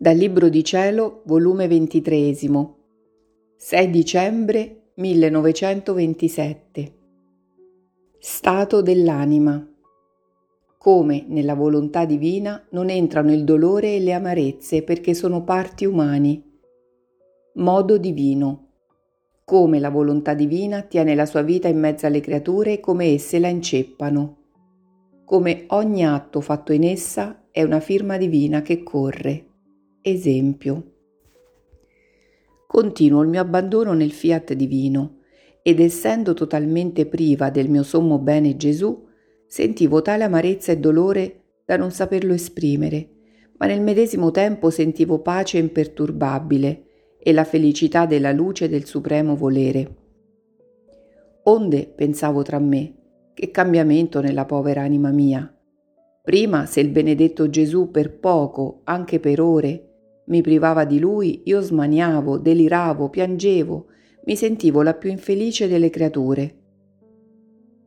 Dal Libro di Cielo, volume 23, 6 dicembre 1927. Stato dell'anima. Come nella volontà divina non entrano il dolore e le amarezze perché sono parti umani. Modo divino. Come la volontà divina tiene la sua vita in mezzo alle creature come esse la inceppano. Come ogni atto fatto in essa è una firma divina che corre esempio. Continuo il mio abbandono nel fiat divino ed essendo totalmente priva del mio sommo bene Gesù, sentivo tale amarezza e dolore da non saperlo esprimere, ma nel medesimo tempo sentivo pace imperturbabile e la felicità della luce del supremo volere. Onde pensavo tra me, che cambiamento nella povera anima mia. Prima, se il benedetto Gesù per poco, anche per ore, mi privava di lui, io smaniavo, deliravo, piangevo, mi sentivo la più infelice delle creature.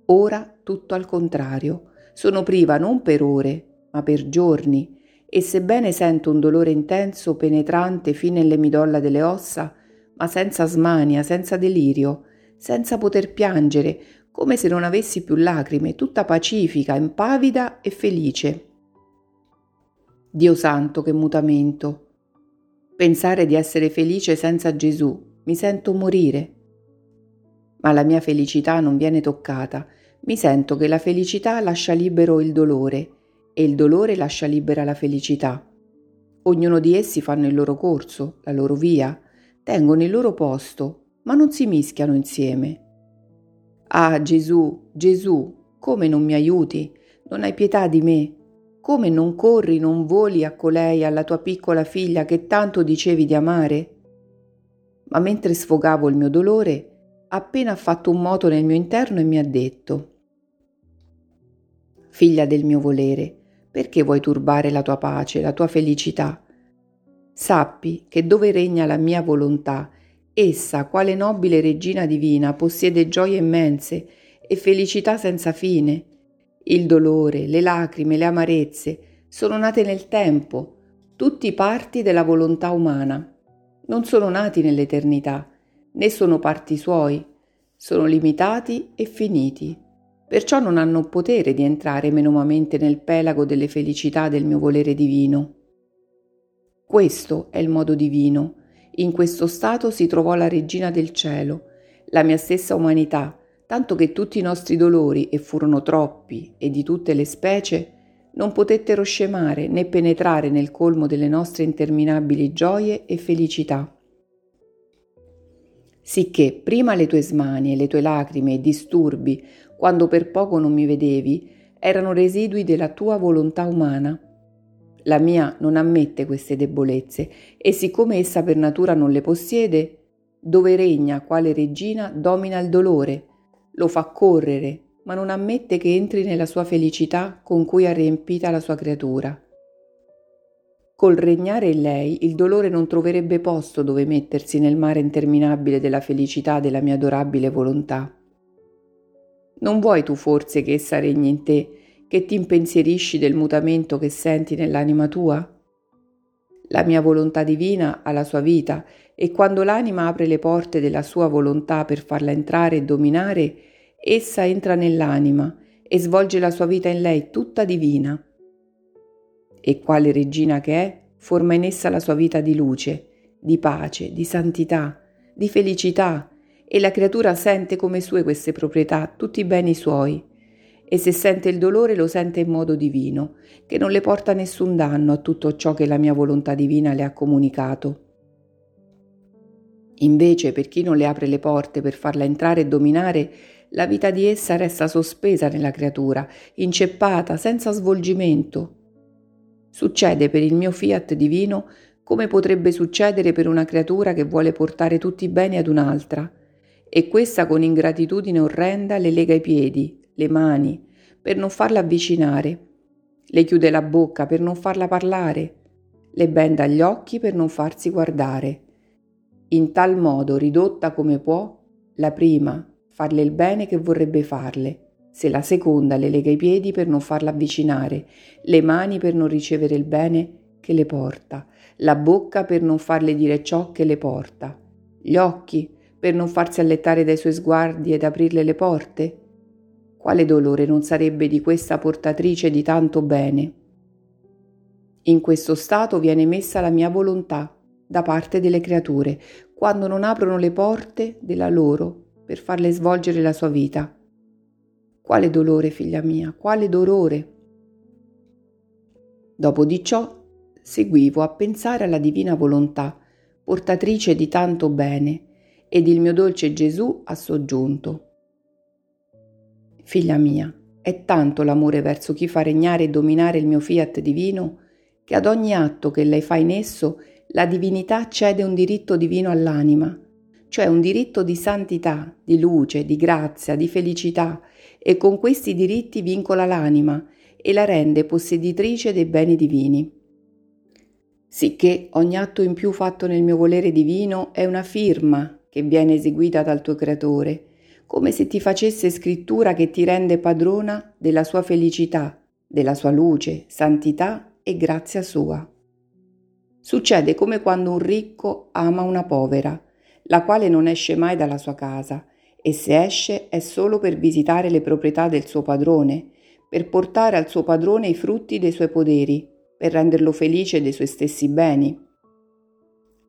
Ora tutto al contrario, sono priva non per ore, ma per giorni, e sebbene sento un dolore intenso, penetrante fin nelle midolla delle ossa, ma senza smania, senza delirio, senza poter piangere, come se non avessi più lacrime, tutta pacifica, impavida e felice. Dio santo, che mutamento! Pensare di essere felice senza Gesù, mi sento morire. Ma la mia felicità non viene toccata, mi sento che la felicità lascia libero il dolore e il dolore lascia libera la felicità. Ognuno di essi fanno il loro corso, la loro via, tengono il loro posto, ma non si mischiano insieme. Ah Gesù, Gesù, come non mi aiuti? Non hai pietà di me? Come non corri, non voli a colei, alla tua piccola figlia che tanto dicevi di amare? Ma mentre sfogavo il mio dolore, appena ha fatto un moto nel mio interno e mi ha detto Figlia del mio volere, perché vuoi turbare la tua pace, la tua felicità? Sappi che dove regna la mia volontà, essa, quale nobile regina divina, possiede gioie immense e felicità senza fine il dolore, le lacrime, le amarezze sono nate nel tempo, tutti parti della volontà umana. Non sono nati nell'eternità, né sono parti suoi, sono limitati e finiti. Perciò non hanno potere di entrare menomamente nel pelago delle felicità del mio volere divino. Questo è il modo divino. In questo stato si trovò la regina del cielo, la mia stessa umanità, tanto che tutti i nostri dolori, e furono troppi, e di tutte le specie, non potettero scemare né penetrare nel colmo delle nostre interminabili gioie e felicità. Sicché prima le tue smanie, le tue lacrime e disturbi, quando per poco non mi vedevi, erano residui della tua volontà umana. La mia non ammette queste debolezze e siccome essa per natura non le possiede, dove regna quale regina domina il dolore, lo fa correre, ma non ammette che entri nella sua felicità con cui ha riempita la sua creatura. Col regnare in lei il dolore non troverebbe posto dove mettersi nel mare interminabile della felicità della mia adorabile volontà. Non vuoi tu forse che essa regni in te, che ti impensierisci del mutamento che senti nell'anima tua? La mia volontà divina ha la sua vita e quando l'anima apre le porte della sua volontà per farla entrare e dominare, essa entra nell'anima e svolge la sua vita in lei tutta divina. E quale regina che è, forma in essa la sua vita di luce, di pace, di santità, di felicità, e la creatura sente come sue queste proprietà, tutti i beni suoi, e se sente il dolore lo sente in modo divino, che non le porta nessun danno a tutto ciò che la mia volontà divina le ha comunicato. Invece, per chi non le apre le porte per farla entrare e dominare, la vita di essa resta sospesa nella creatura, inceppata, senza svolgimento. Succede per il mio fiat divino come potrebbe succedere per una creatura che vuole portare tutti i beni ad un'altra, e questa con ingratitudine orrenda le lega i piedi, le mani, per non farla avvicinare, le chiude la bocca per non farla parlare, le benda gli occhi per non farsi guardare in tal modo ridotta come può, la prima farle il bene che vorrebbe farle, se la seconda le lega i piedi per non farla avvicinare, le mani per non ricevere il bene che le porta, la bocca per non farle dire ciò che le porta, gli occhi per non farsi allettare dai suoi sguardi ed aprirle le porte? Quale dolore non sarebbe di questa portatrice di tanto bene? In questo stato viene messa la mia volontà da parte delle creature, quando non aprono le porte della loro per farle svolgere la sua vita. Quale dolore, figlia mia, quale dolore! Dopo di ciò seguivo a pensare alla divina volontà, portatrice di tanto bene, ed il mio dolce Gesù ha soggiunto. Figlia mia, è tanto l'amore verso chi fa regnare e dominare il mio fiat divino, che ad ogni atto che lei fa in esso, la divinità cede un diritto divino all'anima, cioè un diritto di santità, di luce, di grazia, di felicità, e con questi diritti vincola l'anima e la rende posseditrice dei beni divini. Sicché ogni atto in più fatto nel mio volere divino è una firma che viene eseguita dal tuo creatore, come se ti facesse scrittura che ti rende padrona della sua felicità, della sua luce, santità e grazia sua. Succede come quando un ricco ama una povera, la quale non esce mai dalla sua casa, e se esce è solo per visitare le proprietà del suo padrone, per portare al suo padrone i frutti dei suoi poderi, per renderlo felice dei suoi stessi beni.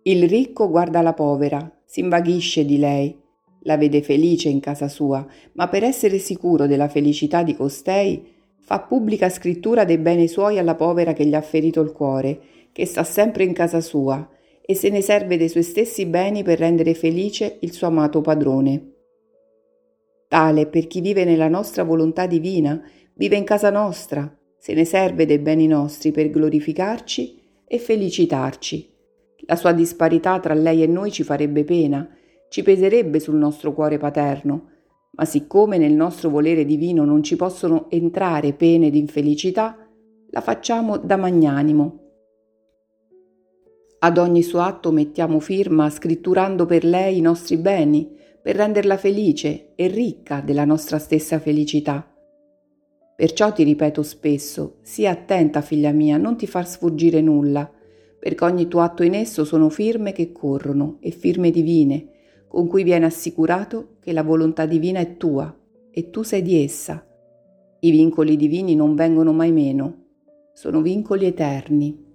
Il ricco guarda la povera, si invaghisce di lei, la vede felice in casa sua, ma per essere sicuro della felicità di costei, fa pubblica scrittura dei beni suoi alla povera che gli ha ferito il cuore, che sta sempre in casa sua, e se ne serve dei suoi stessi beni per rendere felice il suo amato padrone. Tale per chi vive nella nostra volontà divina, vive in casa nostra, se ne serve dei beni nostri per glorificarci e felicitarci. La sua disparità tra lei e noi ci farebbe pena, ci peserebbe sul nostro cuore paterno, ma siccome nel nostro volere divino non ci possono entrare pene di infelicità, la facciamo da magnanimo. Ad ogni suo atto mettiamo firma scritturando per lei i nostri beni, per renderla felice e ricca della nostra stessa felicità. Perciò ti ripeto spesso, sii attenta figlia mia, non ti far sfuggire nulla, perché ogni tuo atto in esso sono firme che corrono e firme divine, con cui viene assicurato che la volontà divina è tua e tu sei di essa. I vincoli divini non vengono mai meno, sono vincoli eterni.